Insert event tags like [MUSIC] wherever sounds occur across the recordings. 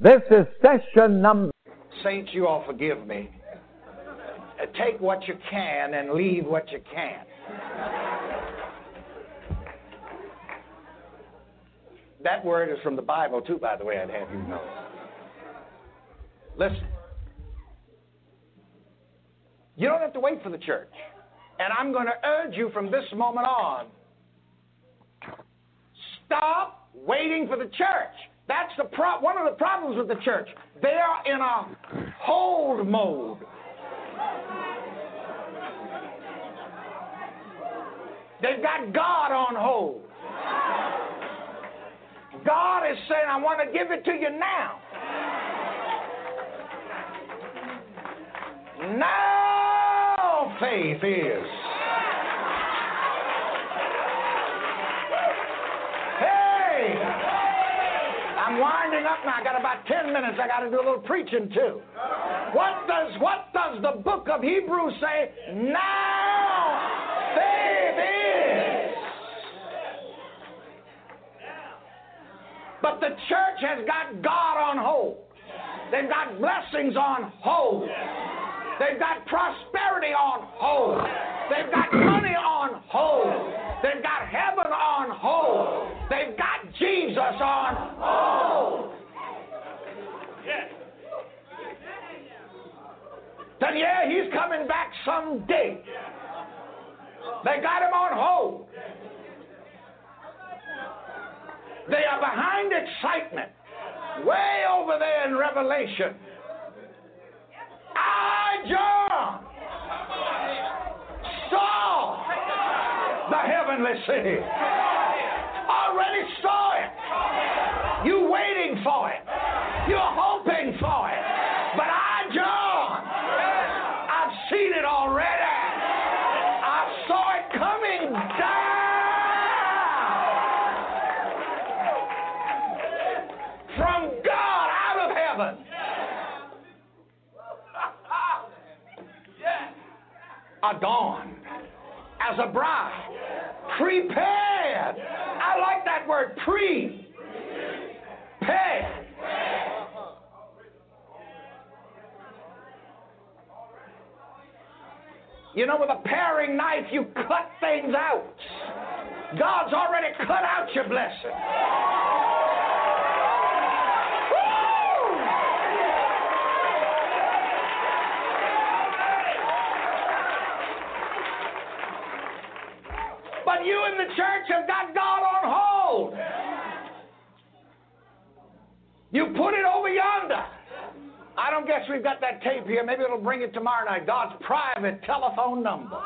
This is session number. Saints, you all forgive me. Uh, Take what you can and leave what you can't. That word is from the Bible, too, by the way, I'd have you know. Listen. You don't have to wait for the church. And I'm going to urge you from this moment on stop waiting for the church. That's the pro- one of the problems with the church. They are in a hold mode. They've got God on hold. God is saying, I want to give it to you now. Now faith is. Winding up now. I got about 10 minutes. I got to do a little preaching too. What does what does the book of Hebrews say? Now faith is. But the church has got God on hold. They've got blessings on hold. They've got prosperity on hold. They've got money on hold. They've got heaven on hold. They've got Jesus on hold. Then, yeah, he's coming back someday. They got him on hold. They are behind excitement, way over there in Revelation. I, John, saw the heavenly city. Already saw it. You waiting for it. You're hoping Adorned as a bride. Prepared. I like that word, pre. Prepared. You know, with a paring knife, you cut things out. God's already cut out your blessing. You in the church have got God on hold. You put it over yonder. I don't guess we've got that tape here. Maybe it'll bring it tomorrow night. God's private telephone number.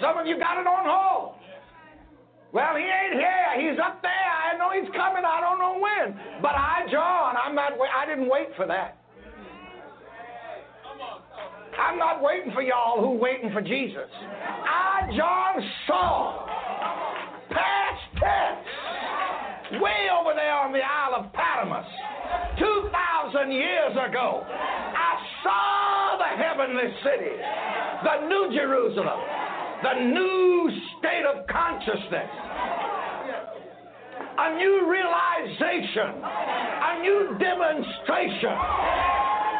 Some of you got it on hold. Well, he ain't here. He's up there. I know he's coming. I don't know when. But I, John, I'm not. I didn't wait for that. I'm not waiting for y'all who waiting for Jesus. I, John, saw past tense way over there on the Isle of Patmos 2,000 years ago. I saw the heavenly city, the New Jerusalem, the new state of consciousness, a new realization, a new demonstration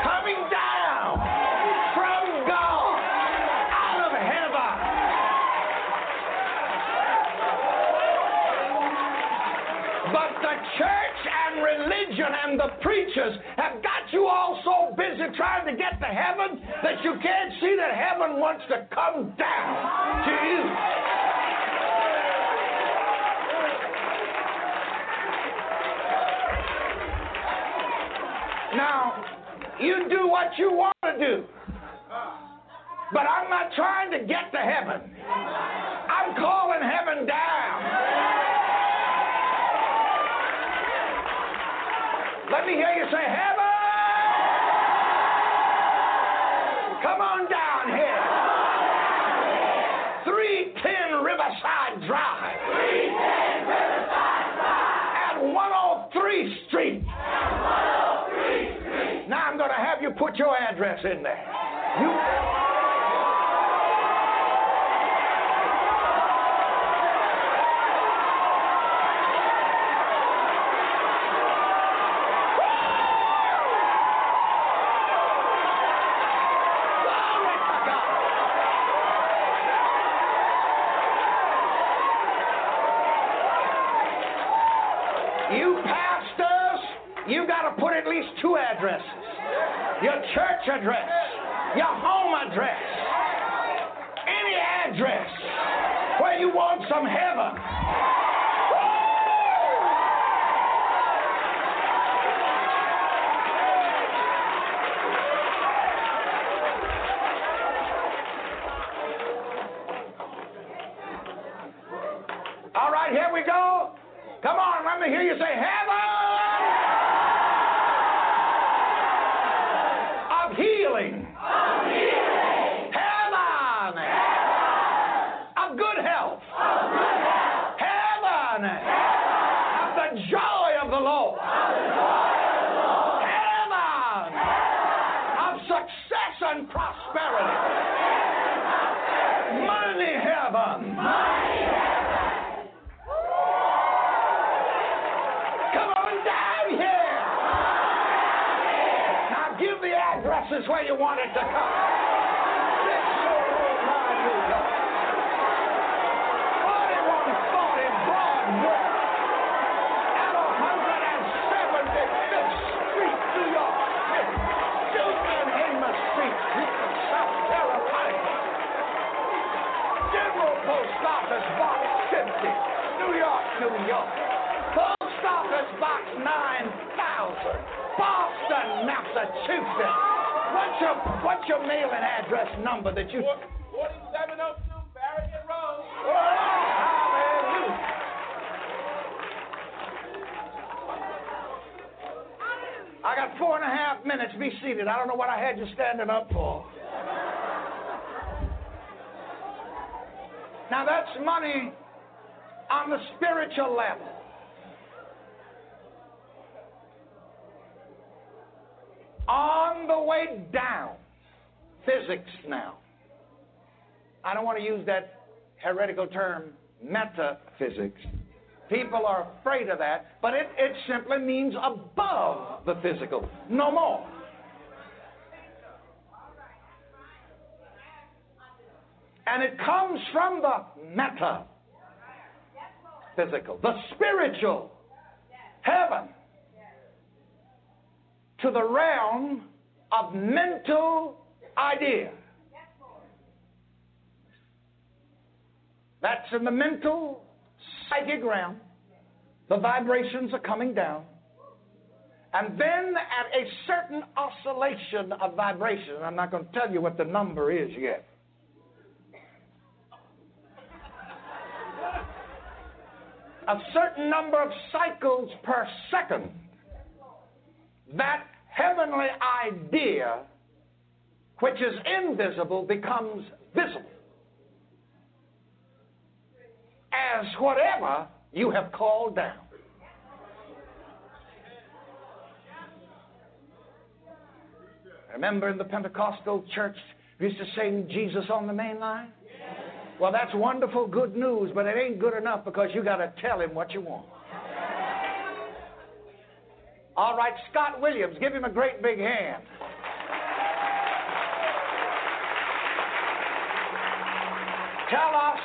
coming down religion and the preachers have got you all so busy trying to get to heaven that you can't see that heaven wants to come down to you. Now, you do what you want to do. But I'm not trying to get to heaven. I'm calling heaven down. Let me hear you say, Heaven! Come on down here. 310 Riverside Drive. 310 Riverside Drive. At 103 Street. Now I'm going to have you put your address in there. You. Church address, your home address, any address where you want some heaven. All right, here we go. Come on, let me hear you say heaven addresses where you want it to come. This old line, New York. 4140 Broadway. At 175th Street, New York. Street, Houston, South Carolina. General Post Office Box 50, New York, New York. Post Office Box 9000, Boston, Massachusetts. What's your what's your mailing address number that you? 4702 Farragut Road. Oh, hallelujah. I got four and a half minutes. Be seated. I don't know what I had you standing up for. Now that's money on the spiritual level. On the way down, now. I don't want to use that heretical term, metaphysics. People are afraid of that, but it, it simply means above the physical, no more. And it comes from the meta physical, the spiritual, heaven, to the realm of mental idea. That's in the mental, psychic realm. The vibrations are coming down. And then at a certain oscillation of vibration, I'm not going to tell you what the number is yet. A certain number of cycles per second, that heavenly idea, which is invisible, becomes visible. as whatever you have called down. Remember in the Pentecostal church, we used to sing Jesus on the main line? Well, that's wonderful, good news, but it ain't good enough because you got to tell him what you want. All right, Scott Williams, give him a great big hand. Tell us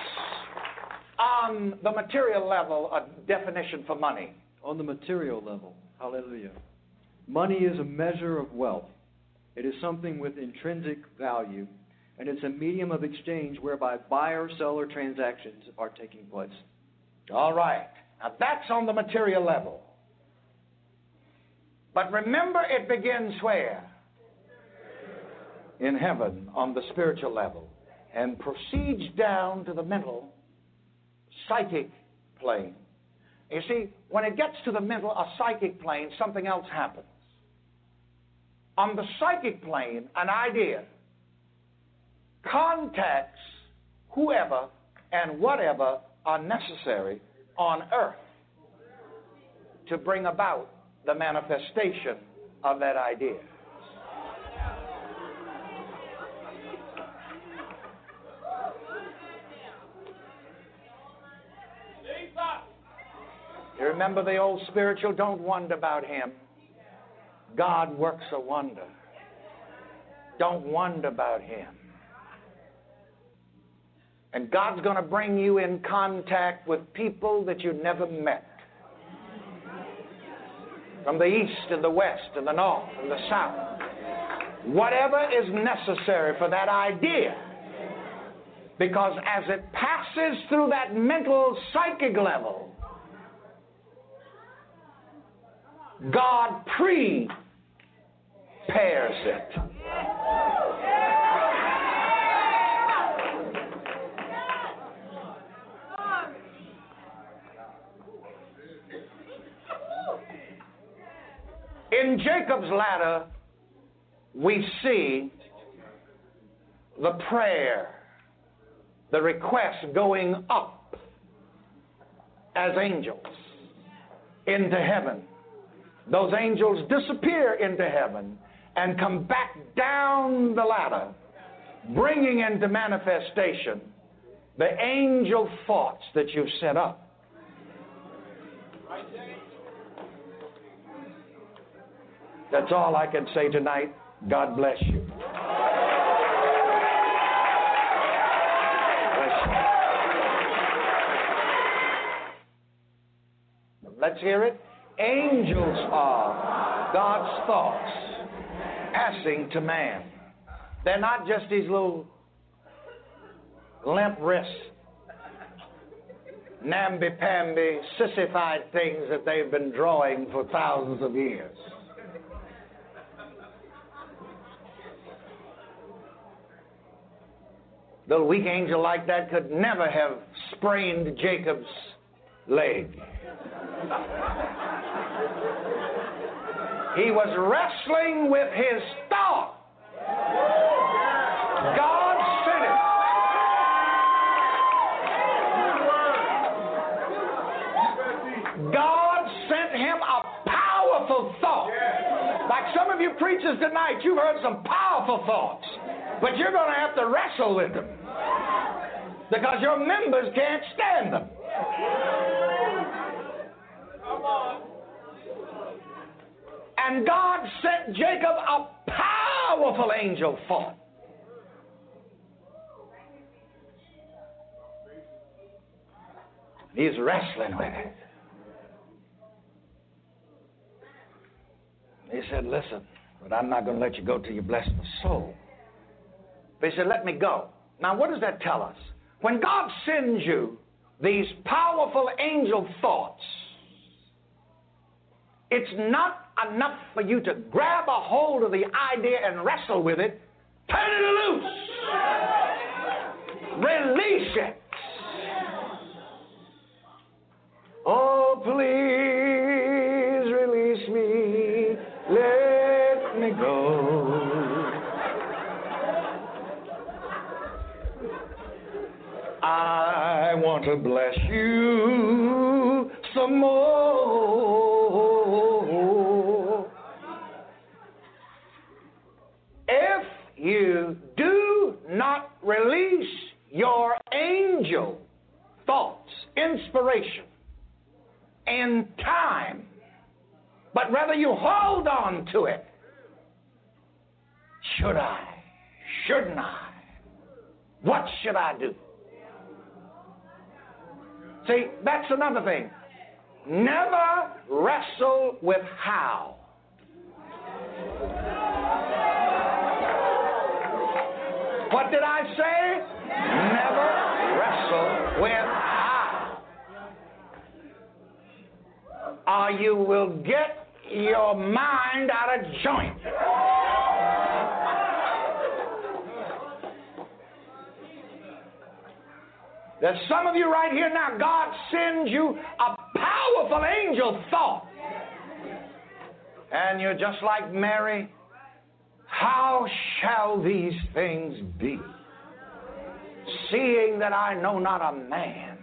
on the material level a definition for money. On the material level, hallelujah. Money is a measure of wealth. It is something with intrinsic value, and it's a medium of exchange whereby buyer seller transactions are taking place. All right. Now that's on the material level. But remember, it begins where? In heaven, on the spiritual level, and proceeds down to the mental psychic plane. You see, when it gets to the mental, a psychic plane, something else happens. On the psychic plane, an idea contacts whoever and whatever are necessary on earth to bring about the manifestation of that idea. You remember the old spiritual, don't wonder about him. God works a wonder. Don't wonder about him. And God's going to bring you in contact with people that you never met. From the east and the west and the north and the south. Whatever is necessary for that idea. Because as it passes through that mental psychic level, God prepares it. In Jacob's ladder, we see the prayer, the request going up as angels into heaven. Those angels disappear into heaven and come back down the ladder, bringing into manifestation the angel thoughts that you've set up. That's all I can say tonight. God bless you. Bless you. Let's hear it. Angels are God's thoughts passing to man. They're not just these little limp wrists, namby-pamby, sissified things that they've been drawing for thousands of years. The weak angel like that could never have sprained Jacob's leg. He was wrestling with his thought. God sent it. God sent him a powerful thought. Like some of you preachers tonight, you've heard some powerful thoughts, but you're going to have to wrestle with them because your members can't stand them. And God sent Jacob a powerful angel thought. He's wrestling with it. He said, Listen, but I'm not going to let you go till you bless the soul. They said, Let me go. Now, what does that tell us? When God sends you these powerful angel thoughts, it's not enough for you to grab a hold of the idea and wrestle with it. Turn it loose. Release it. Oh, please release me. Let me go. I want to bless you you hold on to it, should I? Shouldn't I? What should I do? See, that's another thing. Never wrestle with how. What did I say? Never wrestle with how. Or you will get your mind out of joint. There's some of you right here now, God sends you a powerful angel thought. And you're just like Mary. How shall these things be? Seeing that I know not a man.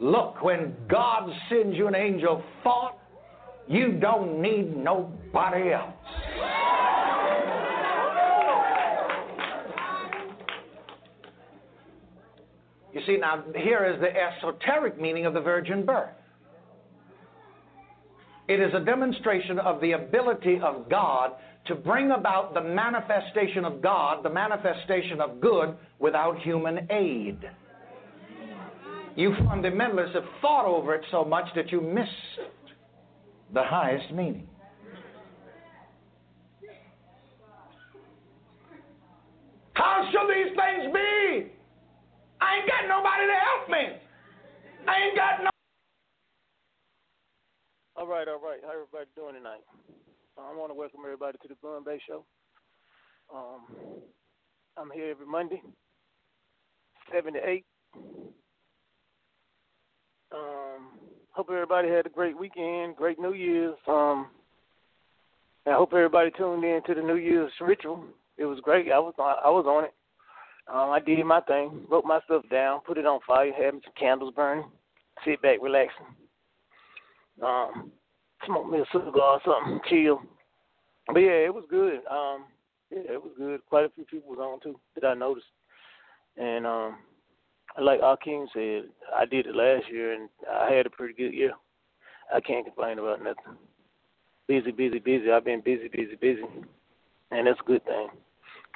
Look, when God sends you an angel thought, you don't need nobody else. You see, now here is the esoteric meaning of the virgin birth. It is a demonstration of the ability of God to bring about the manifestation of God, the manifestation of good, without human aid. You fundamentalists have thought over it so much that you missed the highest meaning. How shall these things be? I ain't got nobody to help me. I ain't got no. All right, all right. How everybody doing tonight? I want to welcome everybody to the Bunn Bey Show. Um, I'm here every Monday, seven to eight. Um, hope everybody had a great weekend, great New Year's. Um, I hope everybody tuned in to the New Year's ritual. It was great. I was on, I was on it. Um, I did my thing, wrote my stuff down, put it on fire, had some candles burning, sit back, relaxing. Um, smoke me a cigar or something, chill. But yeah, it was good. Um, yeah, it was good. Quite a few people was on too that I noticed. And um like Akeem said, I did it last year and I had a pretty good year. I can't complain about nothing. Busy, busy, busy. I've been busy, busy, busy. And that's a good thing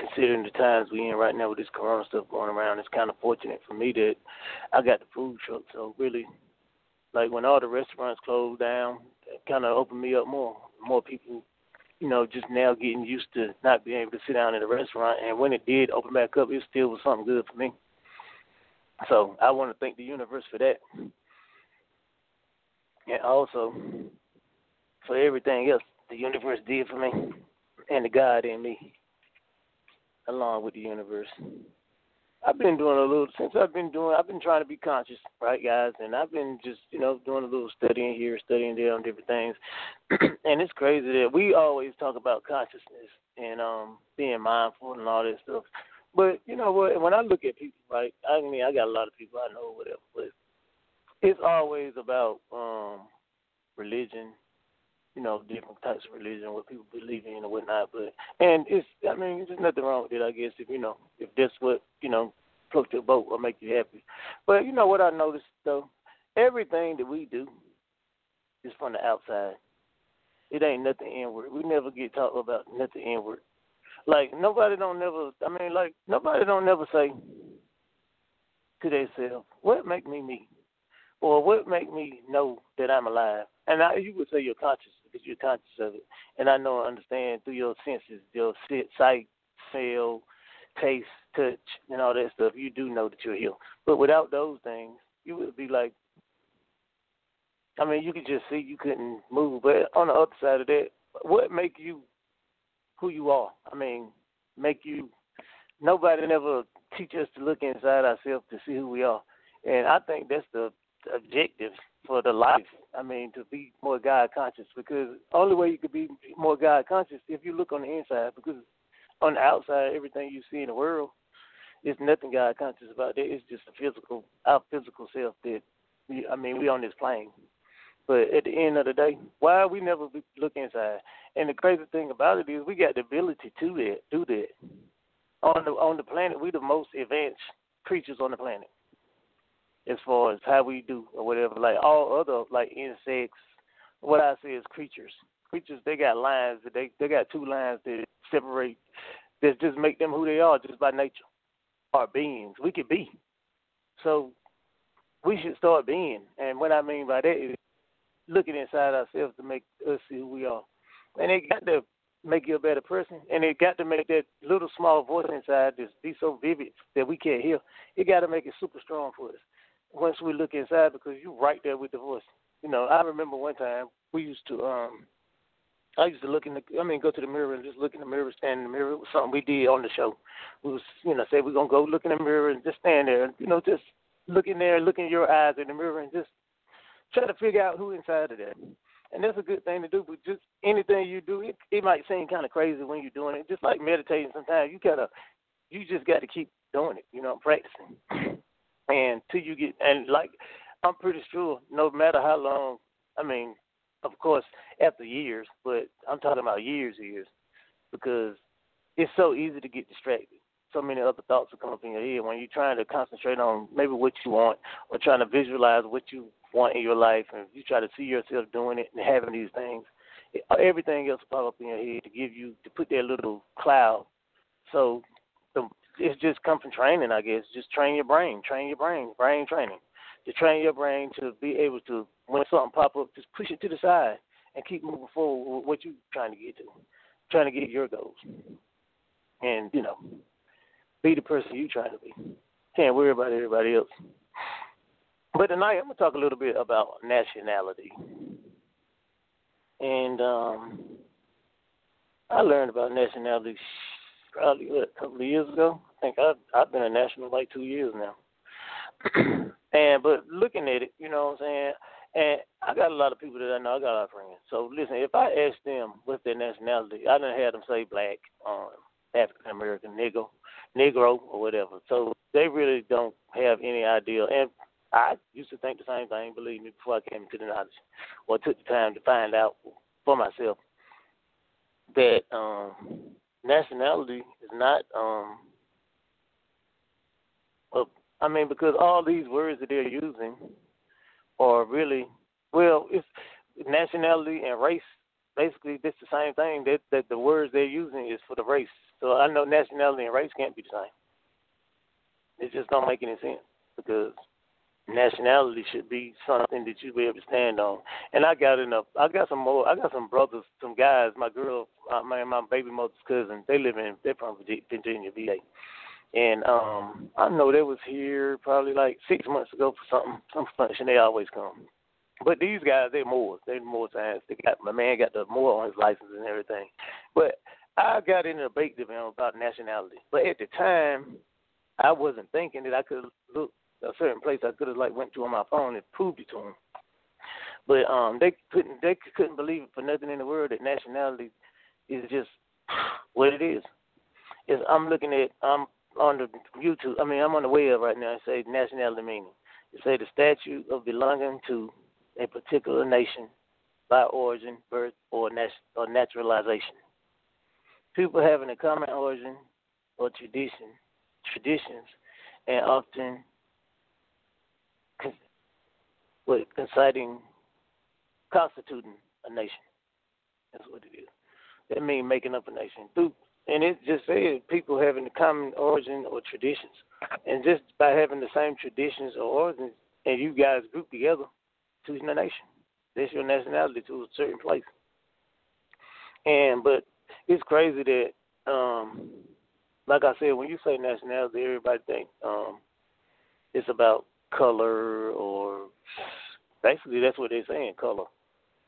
considering the times we in right now with this corona stuff going around, it's kind of fortunate for me that I got the food truck. So really, like when all the restaurants closed down, it kind of opened me up more. More people, you know, just now getting used to not being able to sit down in a restaurant. And when it did open back up, it still was something good for me. So I want to thank the universe for that, and also for everything else the universe did for me and the God in me along with the universe. I've been doing a little since I've been doing. I've been trying to be conscious, right, guys? And I've been just you know doing a little studying here, studying there on different things. [CLEARS THROAT] and it's crazy that we always talk about consciousness and um being mindful and all that stuff. But you know what? When I look at people, right? I mean, I got a lot of people I know, whatever. But it's always about um religion you know, different types of religion, what people believe in and whatnot. But and it's I mean, there's nothing wrong with it, I guess, if you know, if that's what, you know, floats your boat or make you happy. But you know what I noticed though? Everything that we do is from the outside. It ain't nothing inward. We never get talked about nothing inward. Like nobody don't never I mean like nobody don't never say to themselves, What make me me? Or what make me know that I'm alive? And I, you would say you're conscious because you're conscious of it. And I know and understand through your senses, your sight, smell, taste, touch, and all that stuff, you do know that you're here. But without those things, you would be like, I mean, you could just see you couldn't move. But on the other side of that, what make you who you are? I mean, make you. Nobody never teach us to look inside ourselves to see who we are, and I think that's the objective for the life. I mean, to be more God conscious because only way you could be more God conscious if you look on the inside because on the outside everything you see in the world is nothing God conscious about. That it's just a physical our physical self that we, I mean we on this plane. But at the end of the day, why we never look inside? And the crazy thing about it is we got the ability to do that. On the on the planet, we the most advanced creatures on the planet as far as how we do or whatever. Like all other like insects, what I say is creatures. Creatures they got lines that they they got two lines that separate that just make them who they are just by nature. Our beings. We could be. So we should start being. And what I mean by that is looking inside ourselves to make us see who we are. And it got to make you a better person. And it got to make that little small voice inside just be so vivid that we can't hear. It got to make it super strong for us once we look inside because you're right there with the voice. You know, I remember one time we used to um I used to look in the I mean go to the mirror and just look in the mirror, stand in the mirror. It was something we did on the show. We was you know, say we're gonna go look in the mirror and just stand there and you know, just look in there, look in your eyes in the mirror, and just try to figure out who inside of that. And that's a good thing to do. But just anything you do, it, it might seem kind of crazy when you're doing it. Just like meditating, sometimes you gotta, you just got to keep doing it. You know, practicing, and till you get and like I'm pretty sure, no matter how long. I mean, of course, after years, but I'm talking about years, years, because it's so easy to get distracted. So many other thoughts will come up in your head when you're trying to concentrate on maybe what you want or trying to visualize what you want in your life, and you try to see yourself doing it and having these things. Uh, everything else pop up in your head to give you to put that little cloud. So the, it's just come from training, I guess. Just train your brain, train your brain, brain training to train your brain to be able to when something pop up, just push it to the side and keep moving forward with what you're trying to get to, trying to get your goals, and you know, be the person you try to be. Can't worry about everybody else. But tonight I'm gonna talk a little bit about nationality, and um, I learned about nationality probably what, a couple of years ago. I think I've I've been a national like two years now. [CLEARS THROAT] and but looking at it, you know what I'm saying. And I got a lot of people that I know. I got a lot of friends. So listen, if I ask them what's their nationality, I didn't have them say black, um, African American, Negro, Negro, or whatever. So they really don't have any idea. And I used to think the same thing. Believe me, before I came to the knowledge, or took the time to find out for myself that um, nationality is not um, well, I mean, because all these words that they're using are really well, it's nationality and race. Basically, it's the same thing. That that the words they're using is for the race. So I know nationality and race can't be the same. It just don't make any sense because nationality should be something that you be able to stand on. And I got enough. I got some more. I got some brothers, some guys. My girl, my my baby mother's cousin. They live in. They're from Virginia, VA. And um I know they was here probably like six months ago for something some function. They always come. But these guys, they're more. They're more times. They got my man got the more on his license and everything. But I got in a debate with him about nationality. But at the time, I wasn't thinking that I could look a certain place I could have like went to on my phone and proved it to him. But um, they couldn't they couldn't believe it for nothing in the world that nationality is just [SIGHS] what it is. Is I'm looking at I'm on the YouTube. I mean, I'm on the web right now. It say nationality meaning. It say the statute of belonging to a particular nation by origin, birth, or, nat- or naturalization. People having a common origin or tradition, traditions, and often what, conciting, constituting a nation. That's what it is. That means making up a nation through and it just said people having the common origin or traditions, and just by having the same traditions or origins, and you guys group together to a nation. That's your nationality to a certain place. And but it's crazy that, um, like I said, when you say nationality, everybody think um, it's about color or basically that's what they're saying, color.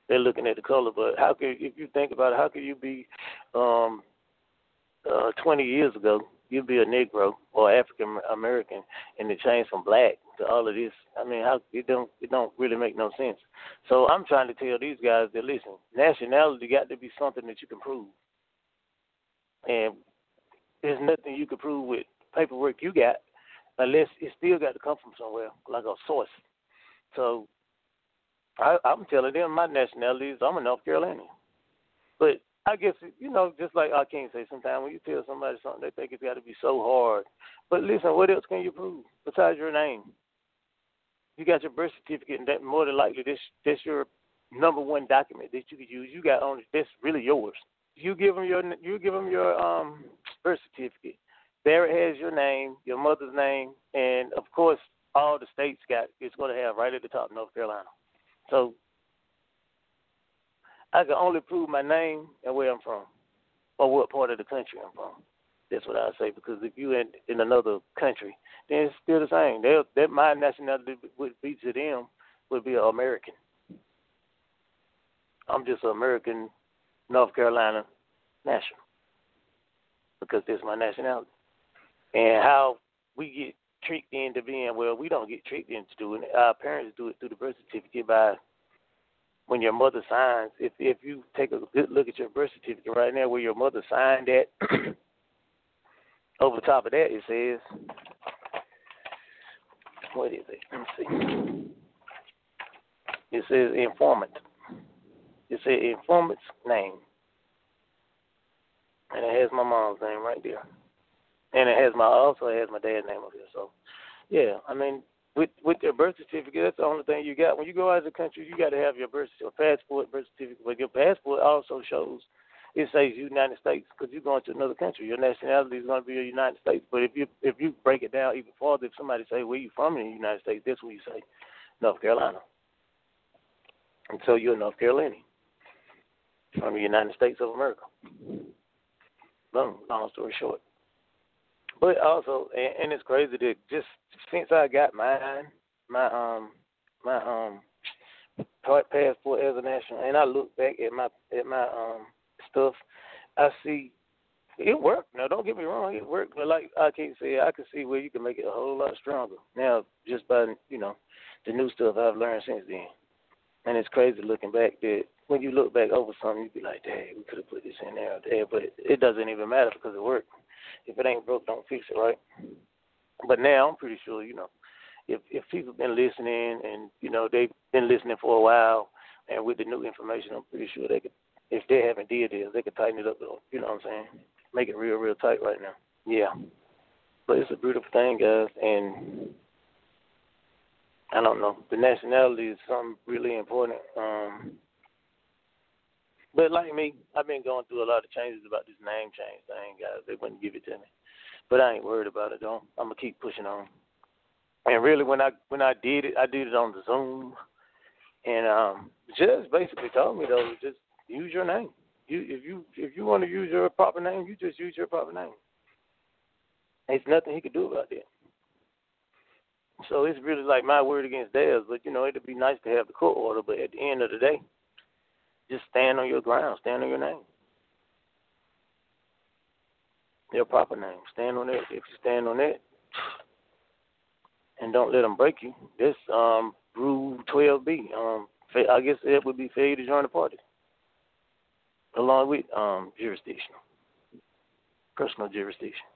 They're looking at the color, but how could if you think about it, how could you be um, uh, 20 years ago, you'd be a Negro or African American, and to change from black to all of this, I mean, how it don't it don't really make no sense. So I'm trying to tell these guys that listen, nationality got to be something that you can prove, and there's nothing you can prove with paperwork you got, unless it still got to come from somewhere, like a source. So I, I'm telling them my nationality is I'm a North Carolinian, but I guess you know, just like I can't say, sometimes when you tell somebody something, they think it's got to be so hard. But listen, what else can you prove besides your name? You got your birth certificate, and that more than likely that's that's your number one document that you could use. You got on that's really yours. You give them your you give them your um birth certificate. There it has your name, your mother's name, and of course all the states got it's going to have right at the top North Carolina. So I can only prove my name and where I'm from, or what part of the country I'm from. That's what I say because if you in in another country, then it's still the same. They that my nationality would be to them would be an American. I'm just an American, North Carolina national because that's my nationality. And how we get tricked into being well. We don't get tricked into doing it. Our parents do it through the birth certificate by when your mother signs. If if you take a good look at your birth certificate right now, where your mother signed that, [CLEARS THROAT] over top of that it says, what is it? Let me see. It says informant. It says informant's name, and it has my mom's name right there and it has my also has my dad's name up here. So, yeah, I mean, with with your birth certificate, that's the only thing you got. When you go out of the country, you got to have your birth certificate, passport, birth certificate. But your passport also shows it says United States because you're going to another country. Your nationality is going to be United States. But if you if you break it down even farther, if somebody say where you from in the United States, that's what you say, North Carolina. And so you're a North Carolinian from the United States of America. Boom. Long story short. But also, and, and it's crazy that just since I got mine, my um, my um, passport as a national, and I look back at my at my um stuff, I see it worked. Now, don't get me wrong, it worked. But like I can't say, I can see where you can make it a whole lot stronger now, just by you know the new stuff I've learned since then. And it's crazy looking back that when you look back over something, you be like, "Dang, we could have put this in there or there," but it doesn't even matter because it worked. If it ain't broke, don't fix it, right? But now I'm pretty sure, you know, if if people been listening and you know they've been listening for a while, and with the new information, I'm pretty sure they could, if they haven't did this, they could tighten it up. You know what I'm saying? Make it real, real tight right now. Yeah, but it's a beautiful thing, guys, and I don't know. The nationality is something really important. Um, but like me, I've been going through a lot of changes about this name change thing, guys. They wouldn't give it to me, but I ain't worried about it though. I'm gonna keep pushing on. And really, when I when I did it, I did it on the Zoom, and um, judge basically told me though, just use your name. You if you if you want to use your proper name, you just use your proper name. There's nothing he could do about that. So it's really like my word against theirs. But you know, it'd be nice to have the court order, but at the end of the day, just stand on your ground. Stand on your name. Your proper name. Stand on it. If you stand on it, and don't let them break you. This um, Rule 12B. Um, I guess it would be fair to join the party, along with um, jurisdiction, personal jurisdiction.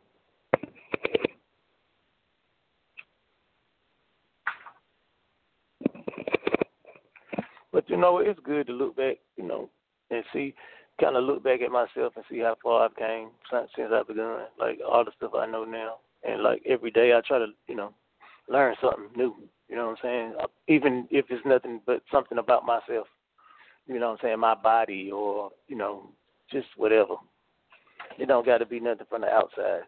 But you know, it's good to look back, you know, and see, kind of look back at myself and see how far I've came since, since I've begun. Like all the stuff I know now, and like every day I try to, you know, learn something new. You know what I'm saying? Uh, even if it's nothing but something about myself. You know what I'm saying? My body or you know, just whatever. It don't got to be nothing from the outside.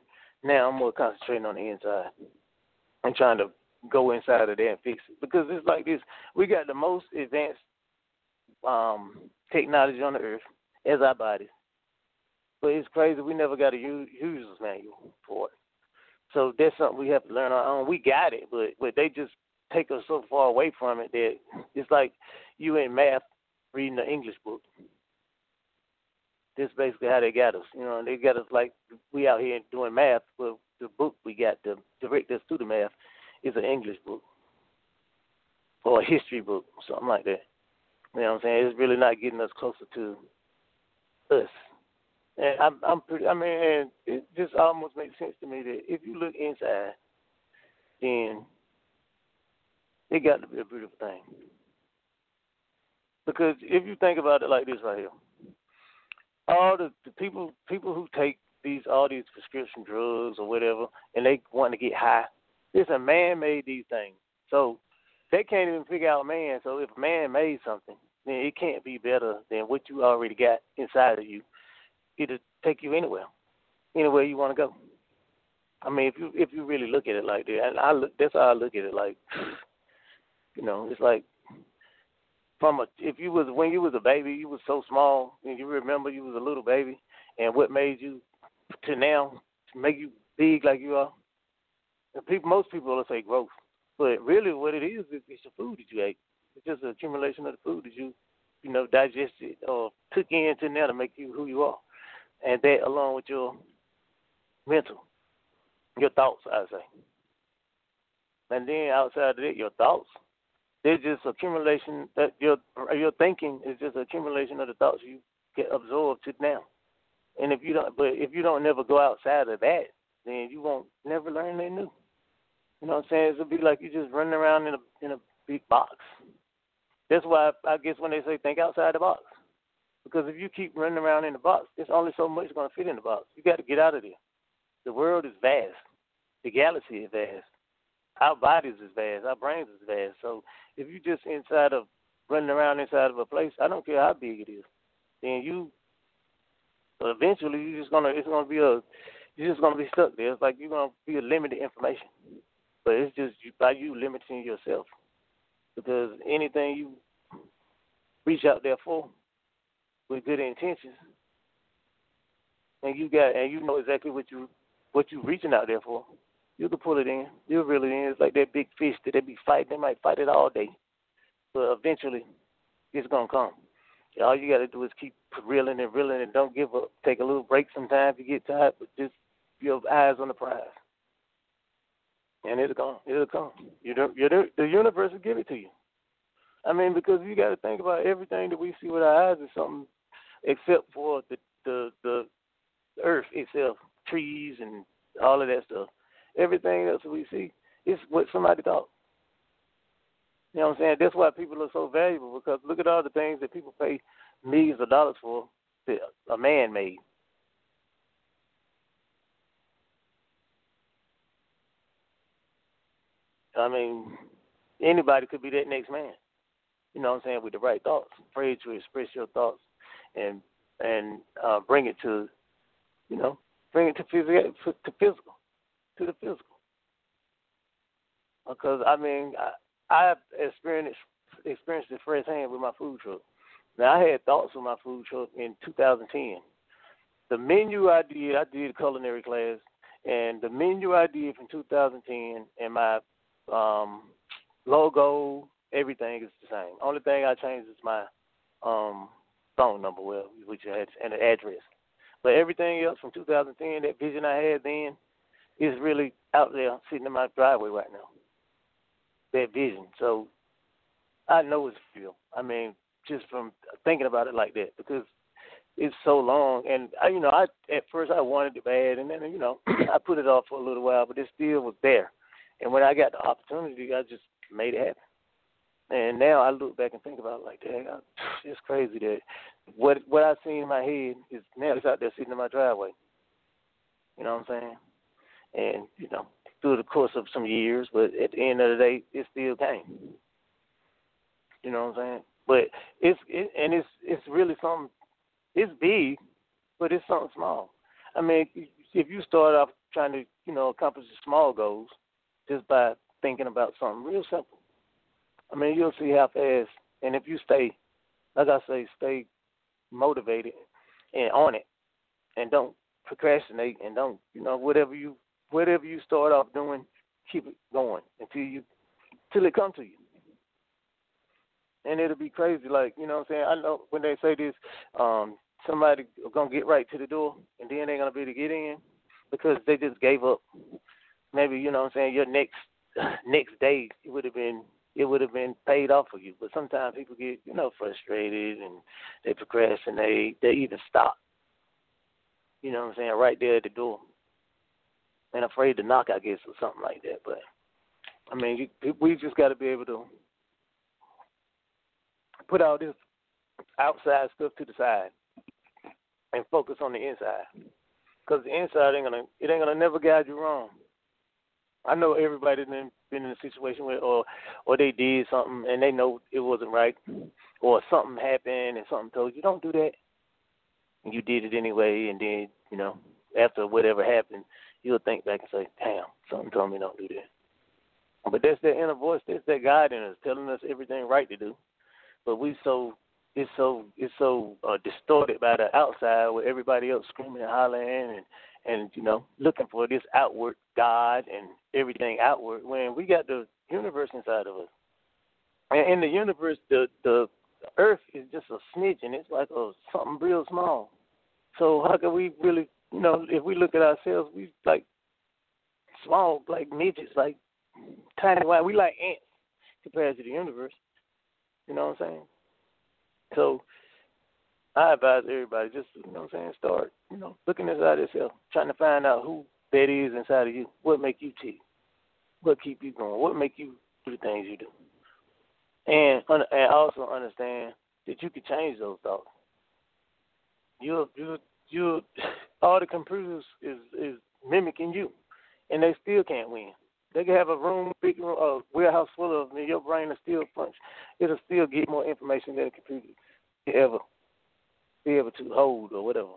Now I'm more concentrating on the inside and trying to go inside of there and fix it because it's like this. We got the most advanced um, technology on the earth as our bodies. But it's crazy we never got a user's manual for it. So that's something we have to learn on our own. We got it, but but they just take us so far away from it that it's like you in math reading an English book. That's basically how they got us. You know, they got us like we out here doing math, but the book we got to direct us to the math is an English book or a history book, something like that. You know what I'm saying? It's really not getting us closer to us. And I'm, I'm pretty. I mean, it just almost makes sense to me that if you look inside, then it got to be a beautiful thing. Because if you think about it like this right here, all the, the people people who take these all these prescription drugs or whatever, and they want to get high, it's a man made these things. So they can't even figure out man. So if a man made something, then it can't be better than what you already got inside of you. It'll take you anywhere, anywhere you want to go. I mean, if you if you really look at it like that, and I look, that's how I look at it. Like, [SIGHS] you know, it's like from a if you was when you was a baby, you was so small, and you remember you was a little baby, and what made you to now to make you big like you are. People, most people will say growth. But really, what it is is it's the food that you ate. It's just an accumulation of the food that you, you know, digested or took into now to make you who you are, and that along with your mental, your thoughts, I say. and then outside of that, your thoughts. They're just accumulation that your your thinking is just accumulation of the thoughts you get absorbed to now. And if you don't, but if you don't never go outside of that, then you won't never learn anything new. You know what I'm saying? It'll be like you just running around in a in a big box. That's why I guess when they say think outside the box, because if you keep running around in the box, there's only so much going to fit in the box. You got to get out of there. The world is vast. The galaxy is vast. Our bodies is vast. Our brains is vast. So if you just inside of running around inside of a place, I don't care how big it is, then you eventually you're just gonna it's gonna be a you're just gonna be stuck there. It's like you're gonna be a limited information. But it's just by you limiting yourself. Because anything you reach out there for with good intentions and you got and you know exactly what you what you reaching out there for, you can pull it in. You'll reel it in. It's like that big fish that they be fighting. They might fight it all day, but eventually, it's gonna come. All you got to do is keep reeling and reeling and don't give up. Take a little break sometimes if you get tired, but just your eyes on the prize, and it'll come. It'll come. You don't. You don't, the universe will give it to you. I mean, because you got to think about everything that we see with our eyes is something, except for the the the earth itself, trees and all of that stuff. Everything else we see is what somebody thought. You know what I'm saying? That's why people are so valuable because look at all the things that people pay millions of dollars for that a man made. I mean, anybody could be that next man. You know what I'm saying? With the right thoughts, afraid to express your thoughts and and uh, bring it to, you know, bring it to physical, to physical, to the physical. Because I mean, I, I experienced experienced it firsthand with my food truck. Now I had thoughts with my food truck in 2010. The menu I did, I did a culinary class, and the menu I did from 2010 and my um, logo, everything is the same. Only thing I changed is my um, phone number, well, which had and the address. But everything else from 2010, that vision I had then, is really out there sitting in my driveway right now that vision. So I know it's real. I mean, just from thinking about it like that, because it's so long. And I, you know, I at first I wanted it bad, and then you know [CLEARS THROAT] I put it off for a little while, but it still was there. And when I got the opportunity, I just made it happen. And now I look back and think about it like, dang, I, it's crazy that what what I see in my head is now it's out there sitting in my driveway. You know what I'm saying? And you know, through the course of some years, but at the end of the day, it still came. You know what I'm saying? But it's it, and it's it's really something. It's big, but it's something small. I mean, if you start off trying to you know accomplish the small goals just by thinking about something real simple, I mean you'll see how fast. And if you stay, like I say, stay motivated and on it, and don't procrastinate, and don't you know whatever you whatever you start off doing, keep it going until you till it comes to you. And it'll be crazy, like, you know what I'm saying? I know when they say this, um, somebody gonna get right to the door and then they're gonna be to get in because they just gave up. Maybe, you know what I'm saying, your next [CLEARS THROAT] next day it would have been it would have been paid off for you. But sometimes people get, you know, frustrated and they procrastinate, they even stop. You know what I'm saying, right there at the door and afraid to knock, I guess, or something like that. But I mean, you, we just got to be able to put all this outside stuff to the side and focus on the inside, because the inside ain't gonna it ain't gonna never guide you wrong. I know everybody been been in a situation where or or they did something and they know it wasn't right, or something happened and something told you don't do that, and you did it anyway, and then you know after whatever happened, you'll think back and say, damn, something told me don't do that. But that's that inner voice, that's that God in us telling us everything right to do. But we so it's so it's so uh, distorted by the outside where everybody else screaming and hollering and and you know looking for this outward God and everything outward when we got the universe inside of us. And in the universe, the the earth is just a snitch, and it's like a something real small. So how can we really you know, if we look at ourselves, we like small, like midgets, like tiny white. We like ants compared to the universe. You know what I'm saying? So I advise everybody just you know what I'm saying, start, you know, looking inside yourself, trying to find out who that is inside of you. What make you tick? What keep you going? What make you do the things you do? And and also understand that you can change those thoughts. You you you [LAUGHS] all the computers is is mimicking you, and they still can't win. They can have a room, big room, a warehouse full of them, and your brain will still punch. It'll still get more information than a computer ever be able to hold or whatever.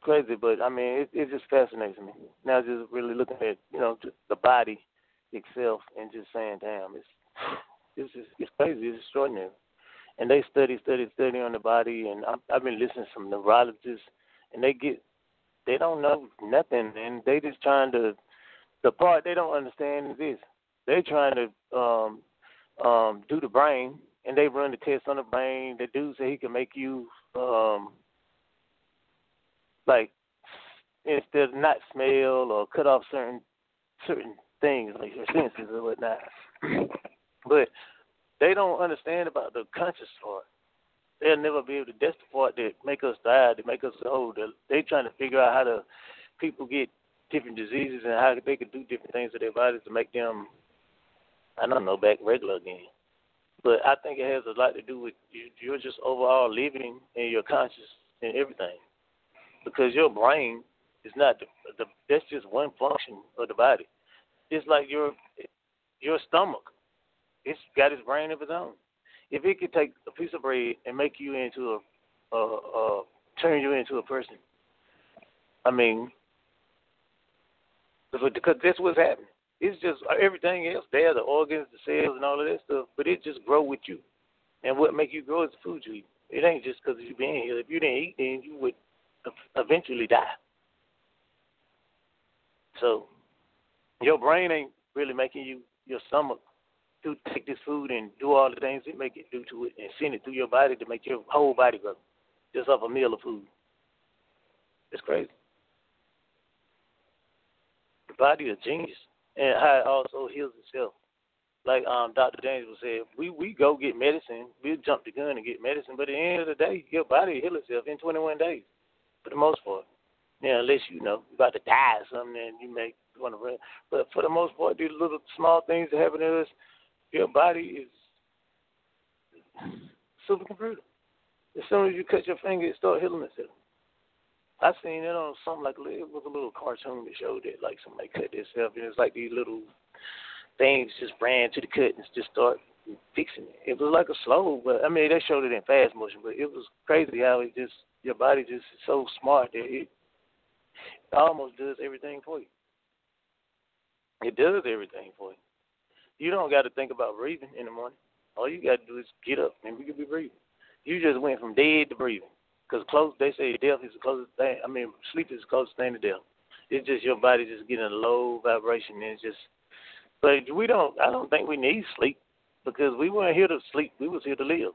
Crazy, but I mean, it, it just fascinates me. Now, just really looking at you know the body itself and just saying, damn, it's it's just it's crazy, it's extraordinary. And they study, study, study on the body, and I've, I've been listening to some neurologists, and they get they don't know nothing, and they just trying to. The part they don't understand is this: they trying to um, um, do the brain, and they run the test on the brain. The dude say he can make you um, like instead of not smell or cut off certain certain things like your senses or whatnot. [CLEARS THROAT] but they don't understand about the conscious part. They'll never be able to. That's the part that make us die, that make us old. They trying to figure out how to people get different diseases and how they can do different things to their bodies to make them, I don't know, back regular again. But I think it has a lot to do with you, you're just overall living and your conscious and everything, because your brain is not the, the that's just one function of the body. It's like your your stomach. It's got its brain of its own. If it could take a piece of bread and make you into a, a, a turn you into a person, I mean, because that's what's happening. It's just uh, everything else there, the organs, the cells, and all of that stuff. But it just grow with you, and what make you grow is the food you eat. It ain't just because you been here. If you didn't eat, then you would eventually die. So your brain ain't really making you your stomach to take this food and do all the things it make it do to it and send it through your body to make your whole body grow just off a meal of food. It's crazy. The body is genius and how it also heals itself. Like um Dr. Daniels said, we we go get medicine, we jump the gun and get medicine, but at the end of the day, your body will heal itself in 21 days, for the most part. Yeah, unless you know you're about to die or something, then you may want to run. But for the most part, these little small things that happen to us, your body is supercomputer. As soon as you cut your finger, it start healing itself. I seen it on something like it was a little cartoon that showed it, like somebody cut themselves, and it's like these little things just ran to the cut and just start fixing it. It was like a slow, but I mean they showed it in fast motion, but it was crazy how it just your body just is so smart that it almost does everything for you. It does everything for you. You don't got to think about breathing in the morning. All you got to do is get up and we can be breathing. You just went from dead to breathing. Because close, they say death is the closest thing. I mean, sleep is the closest thing to death. It's just your body just getting a low vibration, and it's just. But we don't. I don't think we need sleep because we weren't here to sleep. We was here to live.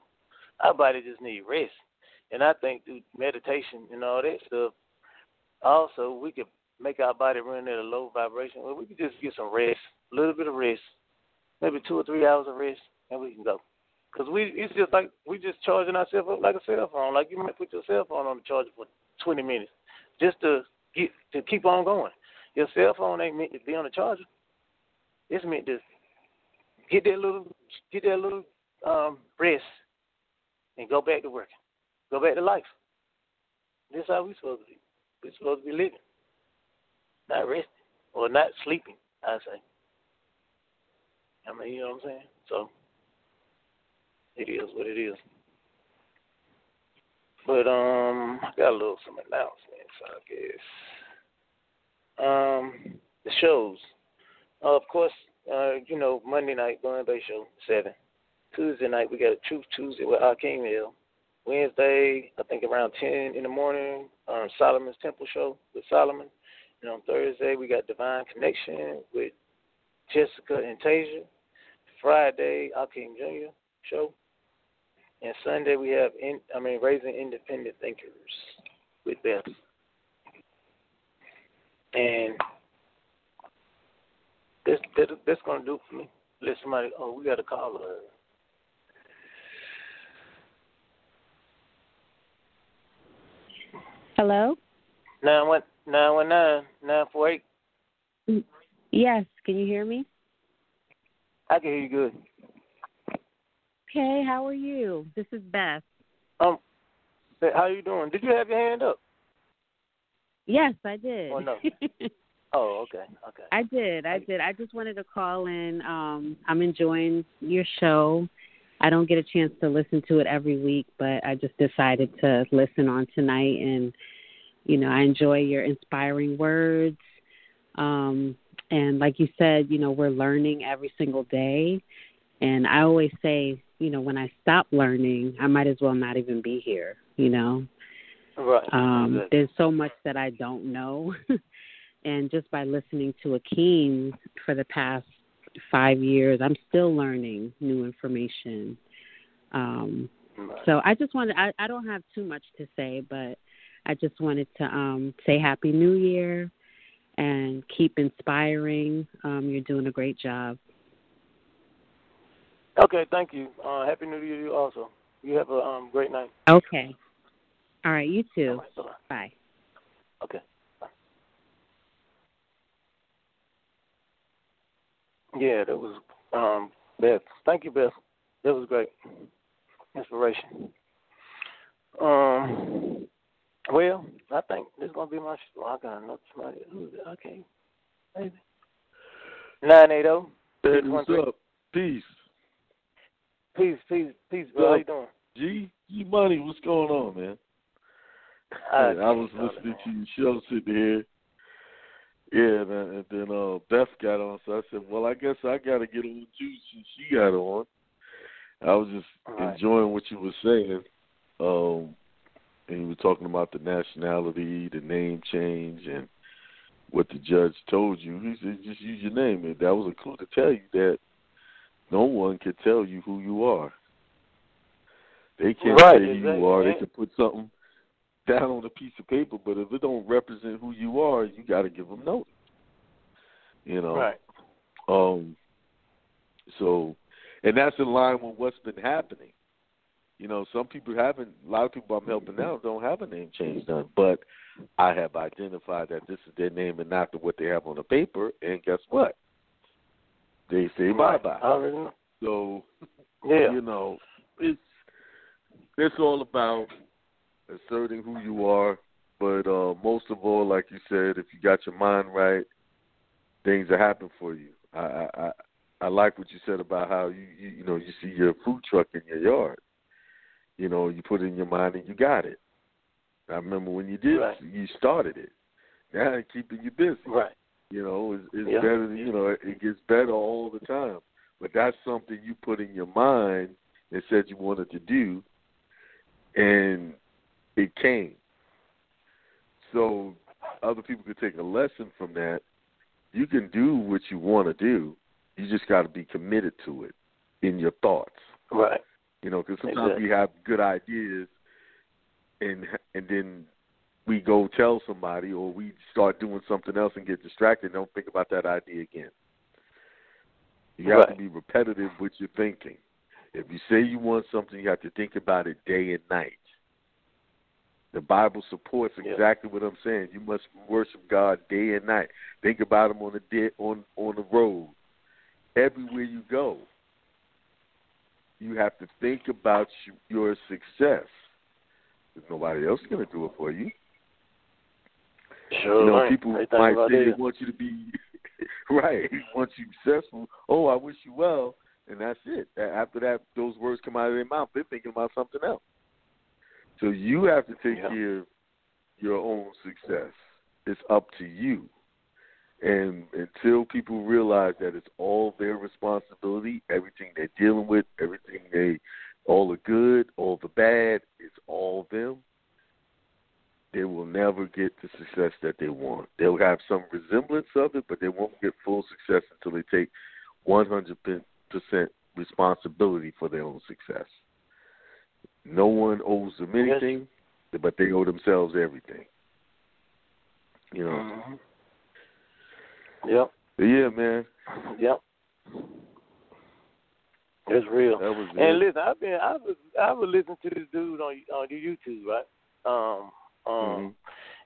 Our body just need rest, and I think through meditation and all that stuff, also we could make our body run at a low vibration. Well, we could just get some rest, a little bit of rest, maybe two or three hours of rest, and we can go. Cause we it's just like we just charging ourselves up like a cell phone. Like you might put your cell phone on the charger for 20 minutes just to get to keep on going. Your cell phone ain't meant to be on the charger. It's meant to get that little get that little um, rest and go back to working, go back to life. This how we supposed to be. We're supposed to be living, not resting or not sleeping. I say. I mean, you know what I'm saying? So it is what it is. But um, I got a little some announcements, I guess. Um, the shows. Uh, of course, uh, you know, Monday night, Bunn Bey Show, 7. Tuesday night, we got a Truth Tuesday with Akeem Hill. Wednesday, I think around 10 in the morning, um, Solomon's Temple Show with Solomon. And on Thursday, we got Divine Connection with Jessica and Tasia. Friday, Akeem Jr. Show. And Sunday we have, in, I mean, raising independent thinkers with Beth. And This that, that's gonna do for me. Let somebody. Oh, we got a caller. Uh, Hello? Nine one nine one nine nine four eight. Mm, yes, can you hear me? I can hear you good. Okay, how are you? This is Beth. Um, how you doing? Did you have your hand up? Yes, I did. Oh, no. [LAUGHS] Oh, okay, okay. I did. I did. I just wanted to call in. Um, I'm enjoying your show. I don't get a chance to listen to it every week, but I just decided to listen on tonight and you know, I enjoy your inspiring words. Um and like you said, you know, we're learning every single day. And I always say, you know, when I stop learning, I might as well not even be here, you know. Right. Um, there's so much that I don't know. [LAUGHS] and just by listening to Akeem for the past five years, I'm still learning new information. Um, so I just wanted, I, I don't have too much to say, but I just wanted to um, say Happy New Year and keep inspiring. Um, you're doing a great job. Okay, thank you. Uh, Happy New Year to you also. You have a um, great night. Okay. All right, you too. All right, bye-bye. Bye. Okay. Bye. Yeah, that was um Beth. Thank you, Beth. That was great. Inspiration. Um well, I think this is gonna be my well, I got another somebody who okay. Maybe. Nine eight oh. Hey, what's up? Peace. Peace, peace, peace, bro. How you doing? G, G Money, what's going on, man? I was listening to your show sitting here. Yeah, and, then- and then uh, Beth got on, so I said, "Well, I guess I got to get on too since she got on." I was just Right. enjoying what you were saying, um, and you were talking about the nationality, the name change, and what the judge told you. He said, "Just use your name," and that was a clue to tell you that no one can tell you who you are. They can't Right, say who exactly. you are. They can put something down on a piece of paper, but if it don't represent who you are, you got to give them notice. You know. Right. Um. So, and that's in line with what's been happening. You know, some people haven't. A lot of people I'm helping now don't have a name change done, but I have identified that this is their name and not the, what they have on the paper. And guess what? They say bye bye. I. So [LAUGHS] Yeah. you know, it's it's all about asserting who you are, but uh most of all, like you said, if you got your mind right, things will happen for you. I I I, I like what you said about how you, you you know you see your food truck in your yard. You know, you put it in your mind and you got it. I remember when you did, Right. you started it. Now keeping you busy. Right. You know, it's, it's Yeah. better. You know, it, gets better all the time. But that's something you put in your mind and said you wanted to do, and it came. So other people could take a lesson from that. You can do what you want to do. You just got to be committed to it in your thoughts. Right. You know, because sometimes Exactly. we have good ideas, and and then we go tell somebody, or we start doing something else and get distracted. and Don't think about that idea again. You have to be repetitive with your thinking. If you say you want something, you have to think about it day and night. The Bible supports Yeah. exactly what I'm saying. You must worship God day and night. Think about Him on the day, on on the road, everywhere you go. You have to think about your success. Nobody else is going to do it for you. Sure. you know, right. people might say they it. want you to be [LAUGHS] right, want you successful. Oh, I wish you well, and that's it. After that, those words come out of their mouth. They're thinking about something else. So you have to take Yeah. care of your own success. It's up to you. And until people realize that it's all their responsibility, everything they're dealing with, everything they, all the good, all the bad, it's all them they will never get the success that they want. They'll have some resemblance of it, but they won't get full success until they take 100% responsibility for their own success. No one owes them anything, but they owe themselves everything. You know, Mhm. Yep. Yeah, man. Yep. It's real. That was And it. listen, I've been I was I was listening to this dude on on YouTube, right? Um um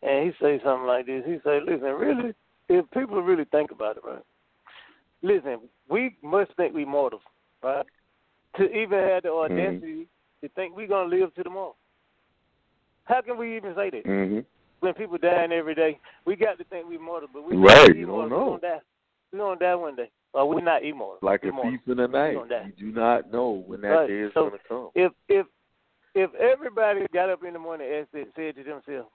and he say something like this. He say, Listen, really if people really think about it, right? Listen, we must think we mortals, right? To even have the audacity to think we're gonna live to tomorrow. How can we even say that? hmm When people dying every day, we got to think we mortal, but we Right, you don't know. We gonna die. We gonna die one day. Or we're not immortal. Like a Immortal. thief in the night. gonna. You do not know when that Right. day is So, going to come. If if if everybody got up in the morning and said, said to themselves,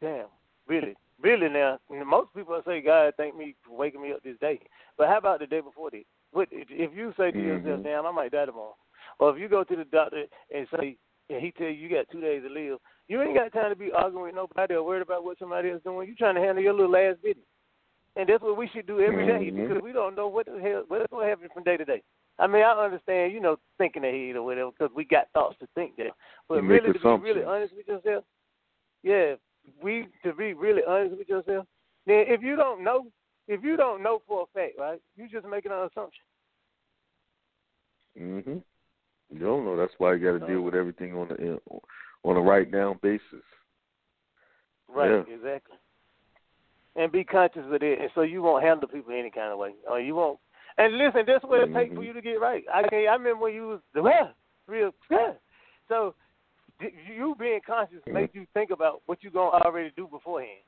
"Damn, really, really now," most people say, "God, thank me for waking me up this day." But how about the day before that? What if you say to yourself, Mhm. "Damn, I might die tomorrow," or if you go to the doctor and say, and he tell you you got two days to live, you ain't got time to be arguing with nobody or worried about what somebody else is doing. You trying to handle your little last business. And that's what we should do every day Mhm. because we don't know what the hell what's going to happen from day to day. I mean, I understand, you know, thinking ahead or whatever because we got thoughts to think that. But You really, to be really honest with yourself, yeah, we to be really honest with yourself. Then if you don't know, if you don't know for a fact, right, you just making an assumption. Hmm You don't know. That's why you got to deal with everything on the on a right down basis. Right, Yeah. exactly. And be conscious of it, and so you won't handle people any kind of way, or you won't. And listen, that's what it takes for Mhm. you to get right. I can I remember when you was well, [LAUGHS] real yeah. So you being conscious Mhm. makes you think about what you're gonna already do beforehand,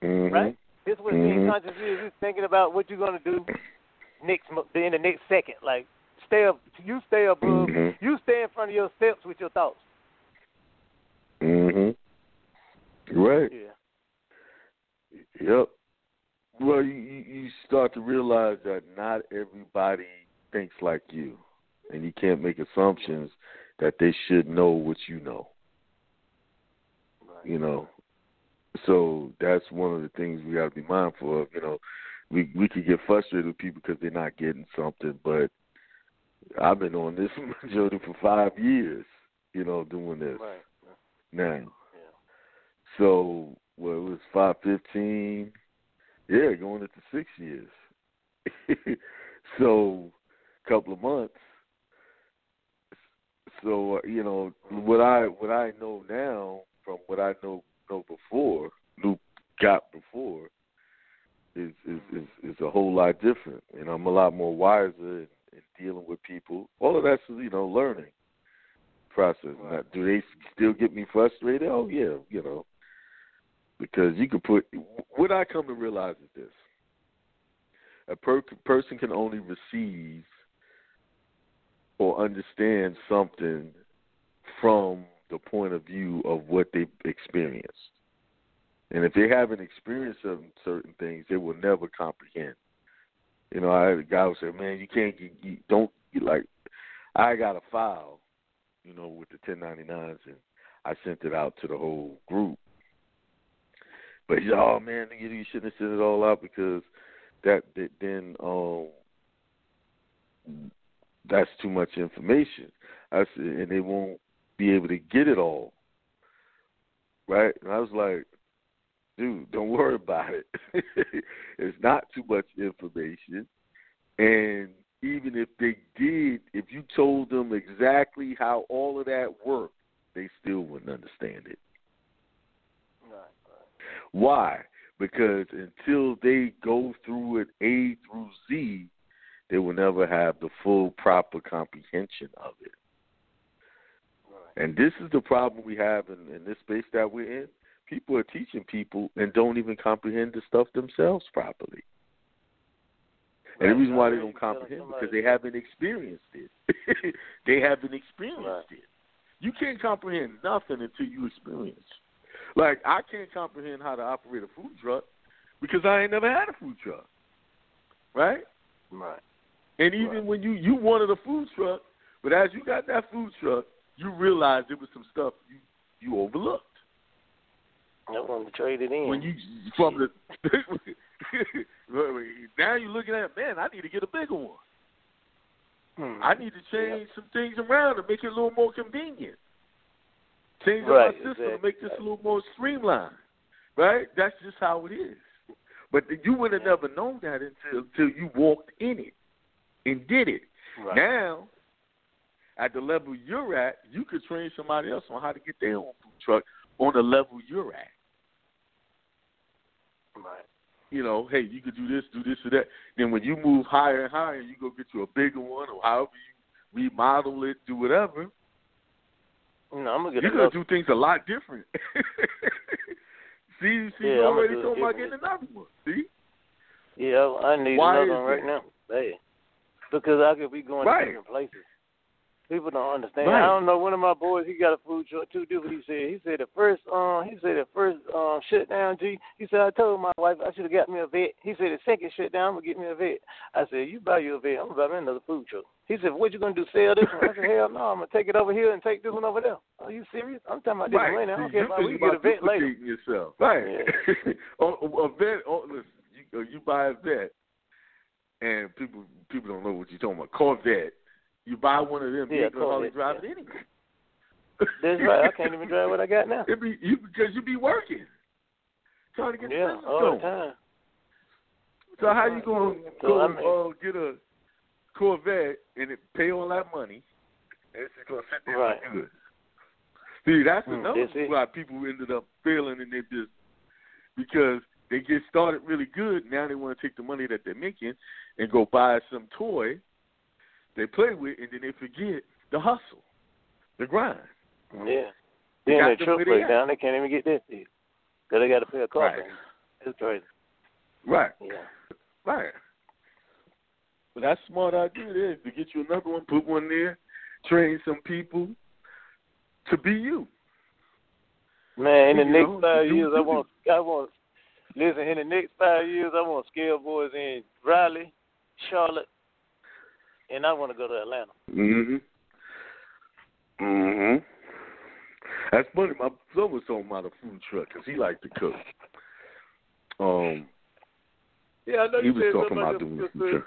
hmm right? This what being Mhm. conscious is. You're thinking about what you're gonna do next in the next second. Like stay up, you stay above, Mhm. you stay in front of your steps with your thoughts. Mm hmm Right. Yeah. Yep. Well, you you start to realize that not everybody thinks like you, and you can't make assumptions that they should know what you know. You know, so that's one of the things we got to be mindful of. You know, we we could get frustrated with people because they're not getting something, but I've been on this [LAUGHS] journey for five years. You know, doing this Right. now. So well, it was five fifteen. Yeah, going into six years. [LAUGHS] so, a couple of months. So uh, you know what I what I know now from what I know know before knew got before is is is, is a whole lot different, and I'm a lot more wiser in, in dealing with people. All of that's you know learning process. Now, do they still get me frustrated? Oh yeah, you know because you could put what I come to realize is this: a per- person can only receive or understand something from the point of view of what they've experienced. And if they haven't experienced certain, certain things, they will never comprehend. You know, I had a guy who said, "Man, you can't, get you don't you like." I got a file, you know, with the 1099s, and I sent it out to the whole group. But he "Oh man, you, you shouldn't have sent it all out because that, that then um that's too much information." I said, and they won't be able to get it all, right? And I was like, "Dude, don't worry about it. [LAUGHS] it's not too much information, and even if they did, if you told them exactly how all of that worked, they still wouldn't understand it." Why? Because until they go through it A through Z, they will never have the full proper comprehension of it. And this is the problem we have in, in this space that we're in. People are teaching people and don't even comprehend the stuff themselves properly. And the reason why they don't comprehend because they haven't experienced it. [LAUGHS] they haven't experienced it. You can't comprehend nothing until you experience. Like I can't comprehend how to operate a food truck because I ain't never had a food truck. Right? Right. And even when you you wanted a food truck, but as you got that food truck, you realized there was some stuff you you overlooked. To trade it in. When you from the [LAUGHS] now you're looking at man, I need to get a bigger one. Hmm. I need to change some things around to make it a little more convenient. Change up Right, my system to exactly. make this a little more streamlined. Right? That's just how it is. But you would have never known that until until you walked in it and did it. Right. Now, at the level you're at, you could train somebody else on how to get their own food truck on the level you're at. Right. You know, hey, you could do this, do this, or that. Then when you move higher and higher, you go get you a bigger one, or however you remodel it, do whatever. You know, I'm gonna get You're another. gonna do things a lot different. [LAUGHS] see, see, Yeah, already talking about getting another one. See, Yeah, I need Why another one right now. Hey, because I could be going Right. to different places. People don't understand. Right. I don't know. One of my boys, he got a food truck too. Do what he said. He said the first, um, he said the first um shutdown. G. He said I told my wife I should have got me a vet. He said the second shutdown, I'm gonna get me a vet. I said you buy you a vet. I'm gonna buy me another food truck. He said what you gonna do? Sell this one? I said hell no. I'm gonna take it over here and take this one over there. Are you serious? I'm talking about this right? money. I don't See, care about. We get a vet later. yourself, right? on, [LAUGHS] on a vet, on, listen, you, uh, you buy a vet, and people people don't know what you're talking about. Corvette. You buy one of them, you Yeah, ain't gonna hardly drive it anyway. That's right. I can't even drive what I got now. [LAUGHS] It be you because you be working, trying to get Yeah, the all going. the time. So how you gonna So, go I mean- uh, get a Corvette and it pay all that money? And it's just gonna sit there Right. good. See, that's Mm, another that's why people ended up failing in their business because they get started really good. Now they want to take the money that they're making and go buy some toy they play with, and then they forget the hustle, the grind. Yeah. They Then got their truck where they break at. down, they can't even get that fixed. Because they got to pay a car Right. It's crazy. Right. Yeah. Right. But that's a smart idea there to get you another one, put one there, train some people to be you. Man, in the You next know, five do years, what I you want, I want, listen, in the next five years, I want scale boys in Raleigh, Charlotte, and I want to go to Atlanta. Mhm. Mhm. That's funny. My son was talking about a food truck because he liked to cook. Um, Yeah, I know he you was said talking about about doing your a food truck.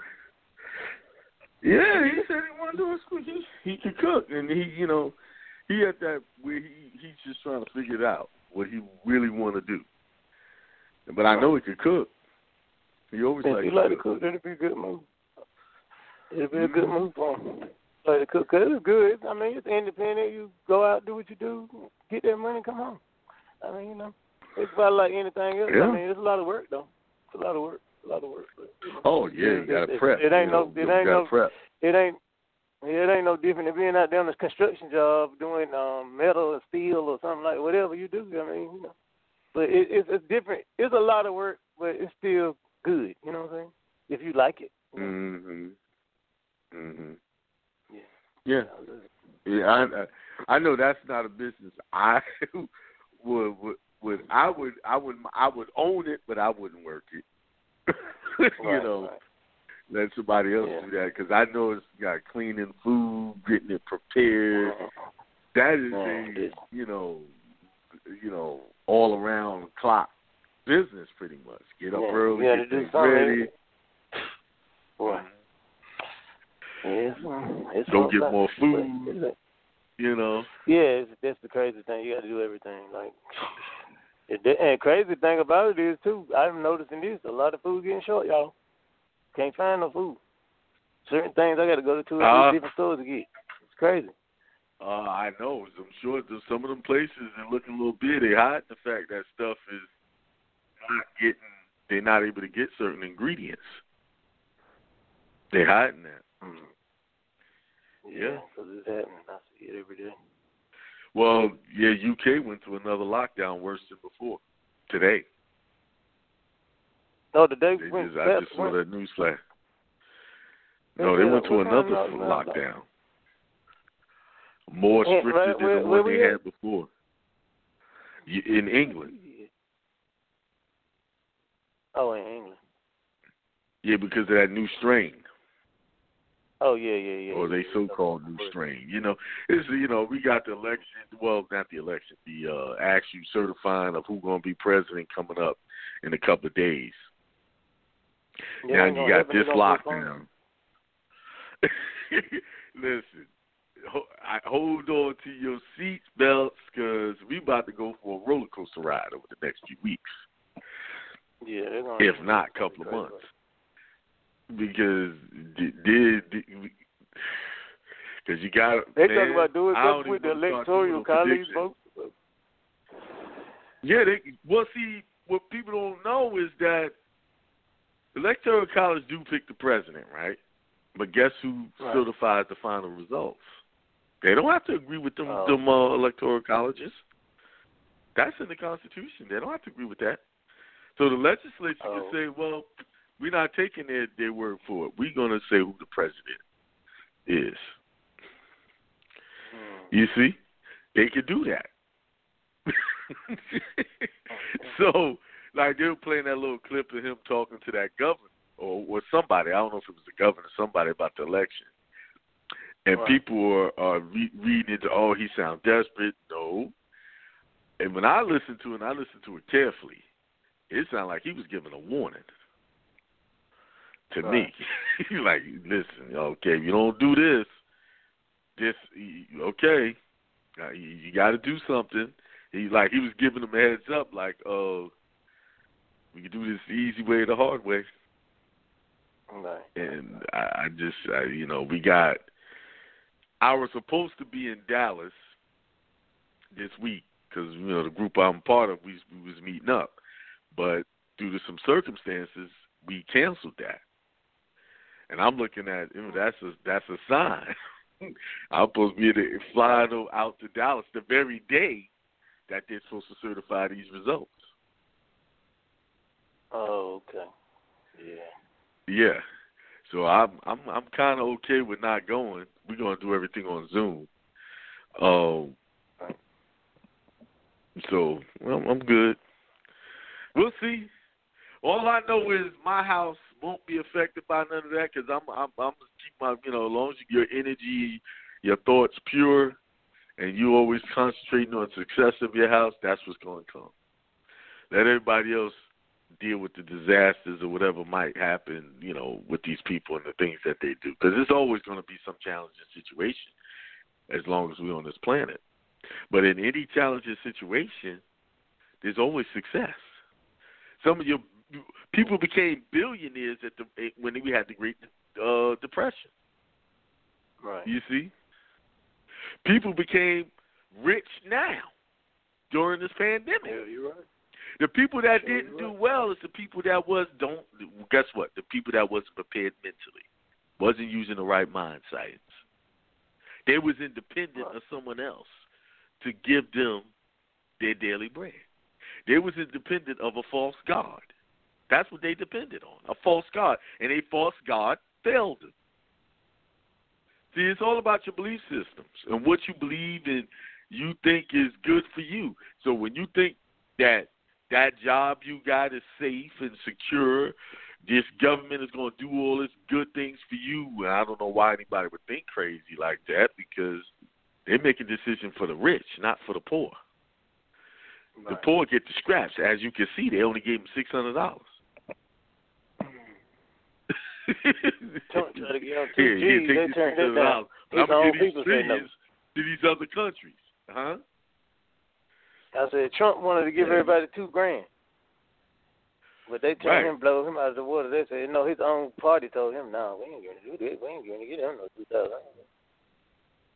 Yeah, he said he wanted to do a school. He he could cook, and he you know he at that where he he's just trying to figure it out what he really want to do. But I know he could cook. He always If liked you to like to cook. cook, that'd be a good move. It'd be a good move for him. Like to cook, 'cause it's good. I mean, it's independent. You go out, do what you do, get that money, come home. I mean, you know, it's about like anything else. Yeah. I mean, it's a lot of work though. It's a lot of work. A lot of work. But, you know, Oh yeah, you gotta it- prep. It ain't you no. It ain't no. prep. It ain't. Yeah, it ain't no different than being out there on a construction job doing um metal or steel or something like whatever you do. I mean, you know, but it, it's it's different. It's a lot of work, but it's still good. You know what I'm saying? If you like it. Mhm. Mhm. Yeah. Yeah. Yeah, I I- know that's not a business I [LAUGHS] would would would I would I would I would own it, but I wouldn't work it. [LAUGHS] you Right, know, right. let somebody else Yeah. do that because I know it's got cleaning food, getting it prepared. That is Man, a you know, you know, all around clock business pretty much. Get up Yeah, early, you get do things ready. Boy. Yeah, it's, it's Go get about- more food. it's- You know. Yeah, it's, that's the crazy thing. You got to do everything. Like, [LAUGHS] it, and crazy thing about it is too. I'm noticing this. A lot of food getting short, y'all. Can't find no food. Certain things I got to go to two or three Uh, different stores to get. It's crazy. Uh, I know. I'm sure there's some of them places are looking a little bit. They hide the fact that stuff is not getting. They're not able to get certain ingredients. They're hiding that. Yeah. because it's happening. I see it every day. Well, yeah, UK went through another lockdown worse than before. Today, Oh, the day they when just, I just saw that news flash. No, they went to another lockdown? More stricter than the where one we they had before. In England. Oh, in England. Yeah, because of that new strain. Oh yeah, yeah, yeah. or they so-called new strain. You know, it's you know we got the election. Well, not the election. The uh, actual certifying of who's going to be president coming up in a couple of days. Yeah, now you got this lockdown. [LAUGHS] Listen, ho- I hold on to your seat belts because we about to go for a roller coaster ride over the next few weeks. Yeah. If not a couple of months. Because did because you got They man, talk about doing something with the even wanna start electoral college votes. Yeah, they well see what people don't know is that electoral college do pick the president, right? But guess who Right. certifies the final results? They don't have to agree with them Oh. them uh, electoral colleges. That's in the Constitution. They don't have to agree with that. So the legislature Oh. can say, well, we're not taking their, their word for it. We're going to say who the president is. Hmm. You see? They could do that. [LAUGHS] so, like, they were playing that little clip of him talking to that governor or, or somebody. I don't know if it was the governor, or somebody about the election. And Right. people are, are re- reading into, oh, he sounds desperate. No. And when I listened to it, and I listened to it carefully, it sounded like he was giving a warning to me. He's [LAUGHS] like, listen, okay, if you don't do this, this, okay, uh, you, you got to do something. He like he was giving them a heads up, like, oh, we can do this the easy way or the hard way. Right. And I, I just, I, you know, we got. I was supposed to be in Dallas this week because you know the group I'm part of, we we was meeting up, but due to some circumstances, we canceled that. And I'm looking at you know, that's a that's a sign. [LAUGHS] I'm supposed to be to flying out to Dallas the very day that they're supposed to certify these results. Oh, okay. Yeah. Yeah. So I'm I'm I'm kind of okay with not going. We're gonna do everything on Zoom. Um. So well, I'm good. We'll see. All I know is my house won't be affected by none of that because I'm I'm I'm keep my you know as long as your energy, your thoughts pure, and you always concentrating on success of your house. That's what's going to come. Let everybody else deal with the disasters or whatever might happen, you know, with these people and the things that they do. Because there's always going to be some challenging situation as long as we're on this planet. But in any challenging situation, there's always success. Some of your people became billionaires at the when we had the Great uh, Depression. Right. You see, people became rich now during this pandemic. Yeah, you're right. The people that didn't you're do right. well is the people that was don't guess what? The people that wasn't prepared mentally, wasn't using the right mind science. They was independent of someone else to give them their daily bread. They was independent of a false god. That's what they depended on, a false god, and a false god failed them. See, it's all about your belief systems and what you believe and you think is good for you. So when you think that that job you got is safe and secure, this government is going to do all this good things for you, and I don't know why anybody would think crazy like that because they make a decision for the rich, not for the poor. The poor get the scraps. As you can see, they only gave them six hundred dollars. Try to get on Here, 2G, here, they turned it down. But I'm His gonna these people say no. to these other countries, huh? I said Trump wanted to give Yeah. everybody two grand. But they turned Right. him, blow him out of the water. They said, no, his own party told him, no, we ain't going to do this. We ain't going to get him no two thousand.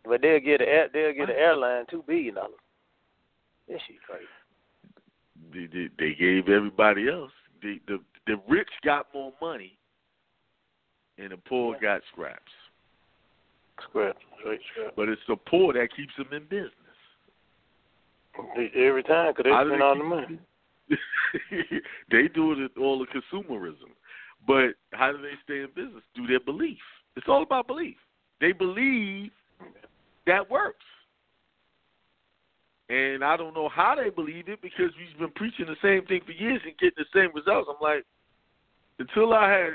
But they'll get a they'll get an airline two billion dollars. This shit crazy. They, they, they gave everybody else. The, the the rich got more money, and the poor got scraps. Scrap, straight scrap. But it's the poor that keeps them in business. Every time, because they do spend all the money. [LAUGHS] they do it all the consumerism. But how do they stay in business? Through their belief. It's all about belief. They believe that works. And I don't know how they believe it because we've been preaching the same thing for years and getting the same results. I'm like, until I had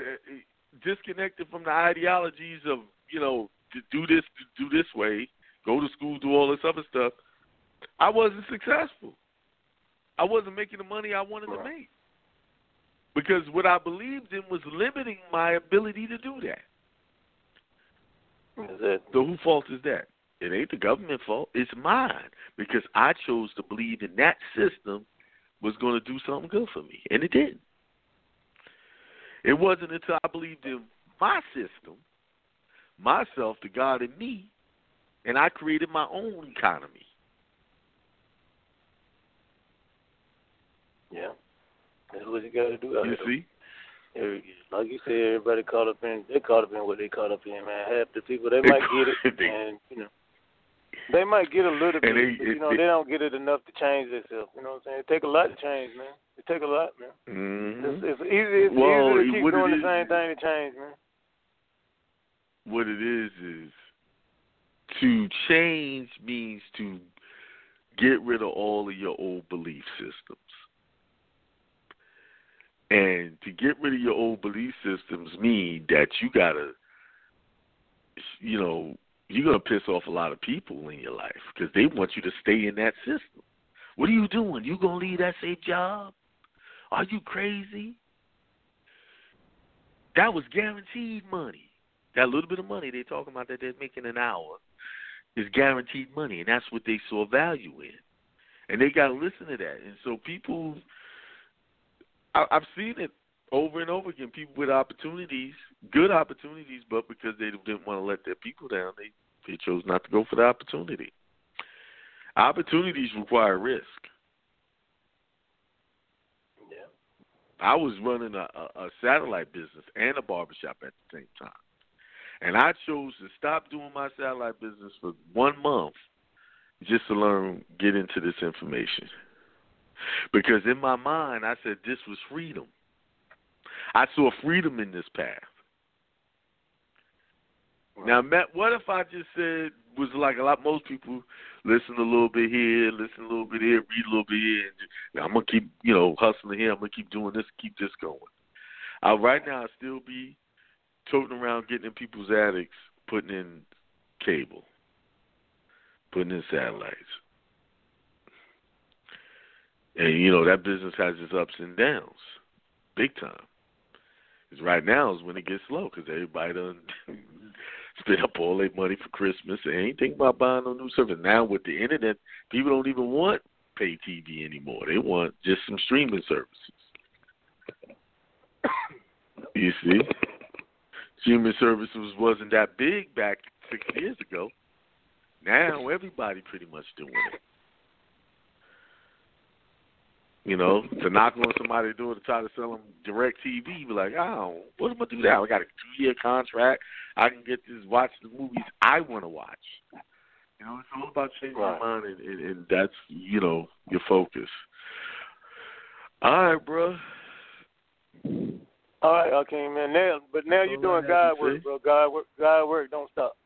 disconnected from the ideologies of, you know, to do this, to do this way, go to school, do all this other stuff, I wasn't successful. I wasn't making the money I wanted to make. Because what I believed in was limiting my ability to do that. So whose fault is that? It ain't the government fault. It's mine because I chose to believe in that system was going to do something good for me, and it didn't. It wasn't until I believed in my system, myself, the God in me, and I created my own economy. Yeah. That's what you got to do. You see? Like you said, everybody caught up in they caught up in what they caught up in, man. Half the people they might get it, [LAUGHS] and you know they might get a little bit, they- but you know they- they don't get it enough to change themselves. You know what I'm saying? It take a lot to change, man. It take a lot, man. hmm It's, it's easy. It's Well, easy to keep it doing the same thing to change, man. What it is is to change means to get rid of all of your old belief systems. And to get rid of your old belief systems mean that you gotta, you know, you're gonna piss off a lot of people in your life because they want you to stay in that system. What are you doing? You gonna leave that safe job? Are you crazy? That was guaranteed money. That little bit of money they're talking about that they're making an hour is guaranteed money, and that's what they saw value in. And they got to listen to that. And so people, I, I've seen it over and over again. People with opportunities, good opportunities, but because they didn't want to let their people down, they they chose not to go for the opportunity. Opportunities require risk. Yeah. I was running a, a, a satellite business and a barbershop at the same time. And I chose to stop doing my satellite business for one month just to learn, get into this information. Because in my mind, I said this was freedom. I saw freedom in this path. Now, Matt, what if I just said was like a lot most people listen a little bit here, listen a little bit here, read a little bit here, and I'm gonna keep you know hustling here. I'm gonna keep doing this, keep this going. I right now I still be toting around getting in people's attics, putting in cable, putting in satellites, and you know that business has its ups and downs, big time. Because right now is when it gets slow because everybody done [LAUGHS] spend up all their money for Christmas and ain't thinking about buying no new service. Now with the internet, people don't even want pay TV anymore. They want just some streaming services. [COUGHS] You see, streaming services wasn't that big back six years ago. Now everybody pretty much doing it. You know, to knock on somebody door to try to sell them DirecTV, be like, oh, what am I do now? I got a two year contract. I can get this, watch the movies I want to watch. You know, it's all about changing Right. your mind, and, and, and that's you know your focus. All right, bro. All right, okay, man. Now, but now you're doing God work, bro. God work, God work. Don't stop.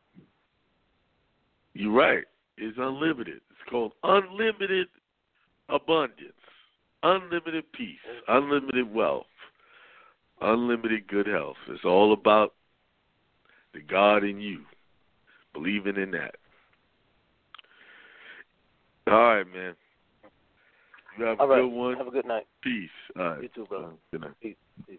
You're right. It's unlimited. It's called unlimited abundance, unlimited peace, unlimited wealth, unlimited good health. It's all about the God in you, believing in that. All right, man. You have a All right. good one. Have a good night. Peace. All right. You too, brother. Good night. Peace. Peace.